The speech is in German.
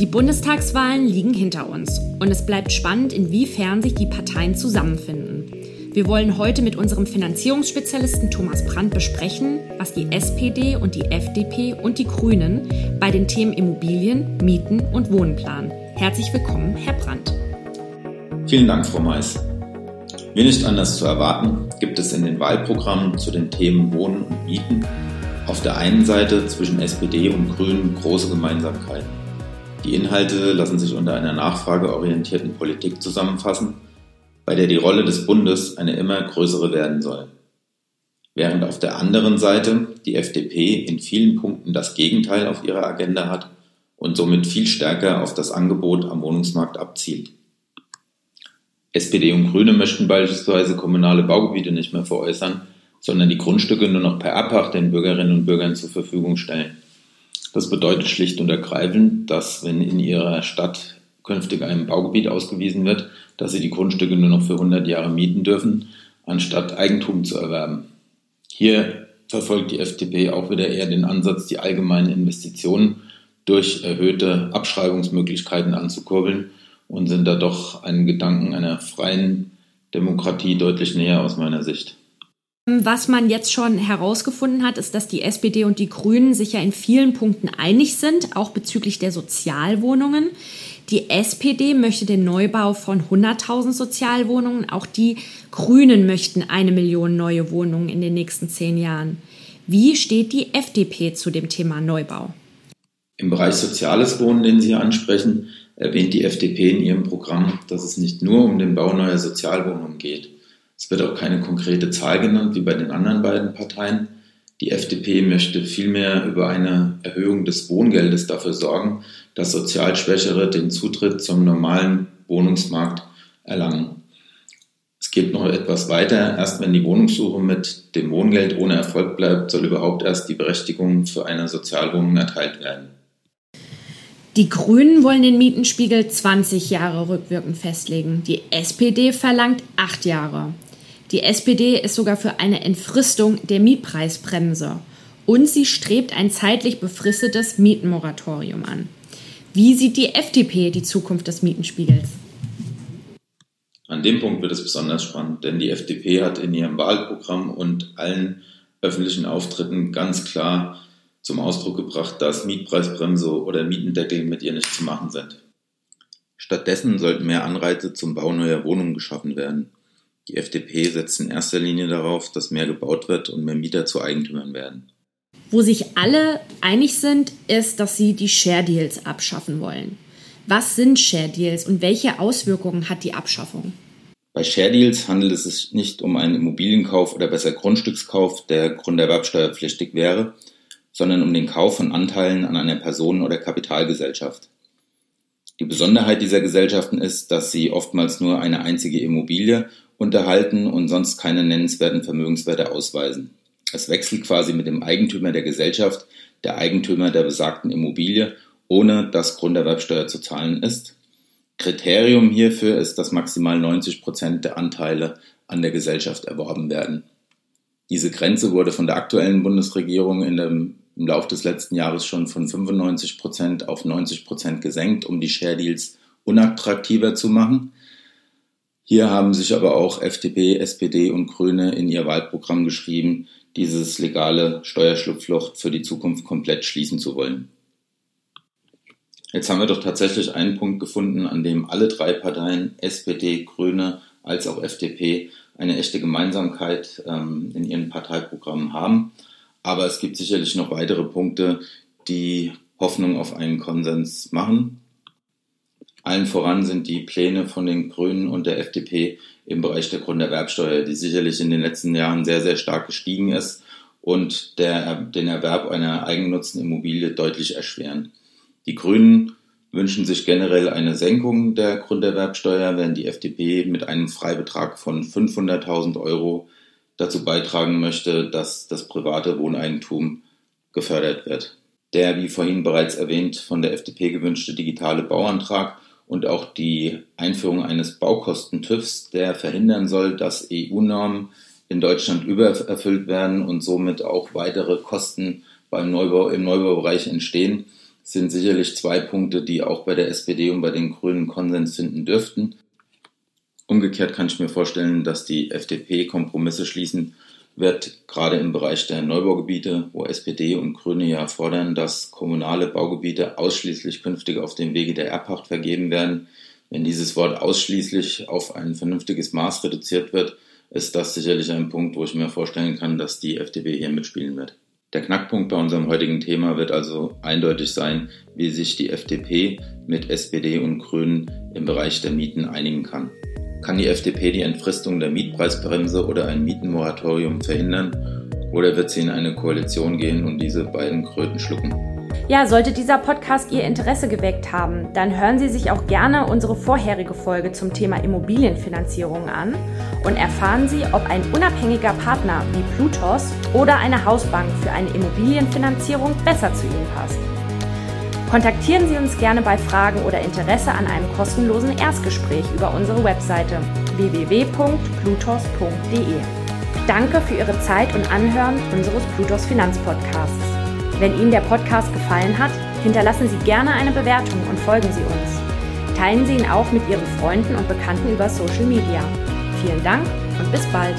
Die Bundestagswahlen liegen hinter uns und es bleibt spannend, inwiefern sich die Parteien zusammenfinden. Wir wollen heute mit unserem Finanzierungsspezialisten Thomas Brandt besprechen, was die SPD und die FDP und die Grünen bei den Themen Immobilien, Mieten und Wohnen planen. Herzlich willkommen, Herr Brandt. Vielen Dank, Frau Mais. Wie nicht anders zu erwarten, gibt es in den Wahlprogrammen zu den Themen Wohnen und Mieten auf der einen Seite zwischen SPD und Grünen große Gemeinsamkeiten. Die Inhalte lassen sich unter einer nachfrageorientierten Politik zusammenfassen, bei der die Rolle des Bundes eine immer größere werden soll. Während auf der anderen Seite die FDP in vielen Punkten das Gegenteil auf ihrer Agenda hat und somit viel stärker auf das Angebot am Wohnungsmarkt abzielt. SPD und Grüne möchten beispielsweise kommunale Baugebiete nicht mehr veräußern, sondern die Grundstücke nur noch per Abpacht den Bürgerinnen und Bürgern zur Verfügung stellen. Das bedeutet schlicht und ergreifend, dass wenn in ihrer Stadt künftig ein Baugebiet ausgewiesen wird, dass sie die Grundstücke nur noch für 100 Jahre mieten dürfen, anstatt Eigentum zu erwerben. Hier verfolgt die FDP auch wieder eher den Ansatz, die allgemeinen Investitionen durch erhöhte Abschreibungsmöglichkeiten anzukurbeln und sind da doch einem Gedanken einer freien Demokratie deutlich näher aus meiner Sicht. Was man jetzt schon herausgefunden hat, ist, dass die SPD und die Grünen sich ja in vielen Punkten einig sind, auch bezüglich der Sozialwohnungen. Die SPD möchte den Neubau von 100.000 Sozialwohnungen. Auch die Grünen möchten eine Million neue Wohnungen in den nächsten zehn Jahren. Wie steht die FDP zu dem Thema Neubau? Im Bereich Soziales Wohnen, den Sie ansprechen, erwähnt die FDP in ihrem Programm, dass es nicht nur um den Bau neuer Sozialwohnungen geht. Es wird auch keine konkrete Zahl genannt, wie bei den anderen beiden Parteien. Die FDP möchte vielmehr über eine Erhöhung des Wohngeldes dafür sorgen, dass sozial Schwächere den Zutritt zum normalen Wohnungsmarkt erlangen. Es geht noch etwas weiter. Erst wenn die Wohnungssuche mit dem Wohngeld ohne Erfolg bleibt, soll überhaupt erst die Berechtigung für eine Sozialwohnung erteilt werden. Die Grünen wollen den Mietenspiegel 20 Jahre rückwirkend festlegen. Die SPD verlangt 8 Jahre. Die SPD ist sogar für eine Entfristung der Mietpreisbremse und sie strebt ein zeitlich befristetes Mietenmoratorium an. Wie sieht die FDP die Zukunft des Mietenspiegels? An dem Punkt wird es besonders spannend, denn die FDP hat in ihrem Wahlprogramm und allen öffentlichen Auftritten ganz klar zum Ausdruck gebracht, dass Mietpreisbremse oder Mietendeckel mit ihr nicht zu machen sind. Stattdessen sollten mehr Anreize zum Bau neuer Wohnungen geschaffen werden. Die FDP setzt in erster Linie darauf, dass mehr gebaut wird und mehr Mieter zu Eigentümern werden. Wo sich alle einig sind, ist, dass sie die Share Deals abschaffen wollen. Was sind Share Deals und welche Auswirkungen hat die Abschaffung? Bei Share Deals handelt es sich nicht um einen Immobilienkauf oder besser Grundstückskauf, der grunderwerbsteuerpflichtig wäre, sondern um den Kauf von Anteilen an einer Person- oder Kapitalgesellschaft. Die Besonderheit dieser Gesellschaften ist, dass sie oftmals nur eine einzige Immobilie unterhalten und sonst keine nennenswerten Vermögenswerte ausweisen. Es wechselt quasi mit dem Eigentümer der Gesellschaft, der Eigentümer der besagten Immobilie, ohne dass Grunderwerbsteuer zu zahlen ist. Kriterium hierfür ist, dass maximal 90 Prozent der Anteile an der Gesellschaft erworben werden. Diese Grenze wurde von der aktuellen Bundesregierung in dem, im Laufe des letzten Jahres schon von 95 Prozent auf 90 Prozent gesenkt, um die Share Deals unattraktiver zu machen. Hier haben sich aber auch FDP, SPD und Grüne in ihr Wahlprogramm geschrieben, dieses legale Steuerschlupfloch für die Zukunft komplett schließen zu wollen. Jetzt haben wir doch tatsächlich einen Punkt gefunden, an dem alle drei Parteien, SPD, Grüne als auch FDP, eine echte Gemeinsamkeit ähm, in ihren Parteiprogrammen haben. Aber es gibt sicherlich noch weitere Punkte, die Hoffnung auf einen Konsens machen. Allen voran sind die Pläne von den Grünen und der FDP im Bereich der Grunderwerbsteuer, die sicherlich in den letzten Jahren sehr, sehr stark gestiegen ist und der, den Erwerb einer eigennutzen Immobilie deutlich erschweren. Die Grünen wünschen sich generell eine Senkung der Grunderwerbsteuer, während die FDP mit einem Freibetrag von 500.000 Euro dazu beitragen möchte, dass das private Wohneigentum gefördert wird. Der, wie vorhin bereits erwähnt, von der FDP gewünschte digitale Bauantrag und auch die Einführung eines Baukosten-TÜVs, der verhindern soll, dass EU-Normen in Deutschland übererfüllt werden und somit auch weitere Kosten beim Neubau, im Neubaubereich entstehen, sind sicherlich zwei Punkte, die auch bei der SPD und bei den Grünen Konsens finden dürften. Umgekehrt kann ich mir vorstellen, dass die FDP Kompromisse schließen wird, gerade im Bereich der Neubaugebiete, wo SPD und Grüne ja fordern, dass kommunale Baugebiete ausschließlich künftig auf dem Wege der Erbpacht vergeben werden. Wenn dieses Wort ausschließlich auf ein vernünftiges Maß reduziert wird, ist das sicherlich ein Punkt, wo ich mir vorstellen kann, dass die FDP hier mitspielen wird. Der Knackpunkt bei unserem heutigen Thema wird also eindeutig sein, wie sich die FDP mit SPD und Grünen im Bereich der Mieten einigen kann. Kann die FDP die Entfristung der Mietpreisbremse oder ein Mietenmoratorium verhindern oder wird sie in eine Koalition gehen und diese beiden Kröten schlucken? Ja, sollte dieser Podcast Ihr Interesse geweckt haben, dann hören Sie sich auch gerne unsere vorherige Folge zum Thema Immobilienfinanzierung an und erfahren Sie, ob ein unabhängiger Partner wie Plutos oder eine Hausbank für eine Immobilienfinanzierung besser zu Ihnen passt. Kontaktieren Sie uns gerne bei Fragen oder Interesse an einem kostenlosen Erstgespräch über unsere Webseite www.plutos.de. Danke für Ihre Zeit und Anhören unseres Plutos Finanzpodcasts. Wenn Ihnen der Podcast gefallen hat, hinterlassen Sie gerne eine Bewertung und folgen Sie uns. Teilen Sie ihn auch mit Ihren Freunden und Bekannten über Social Media. Vielen Dank und bis bald.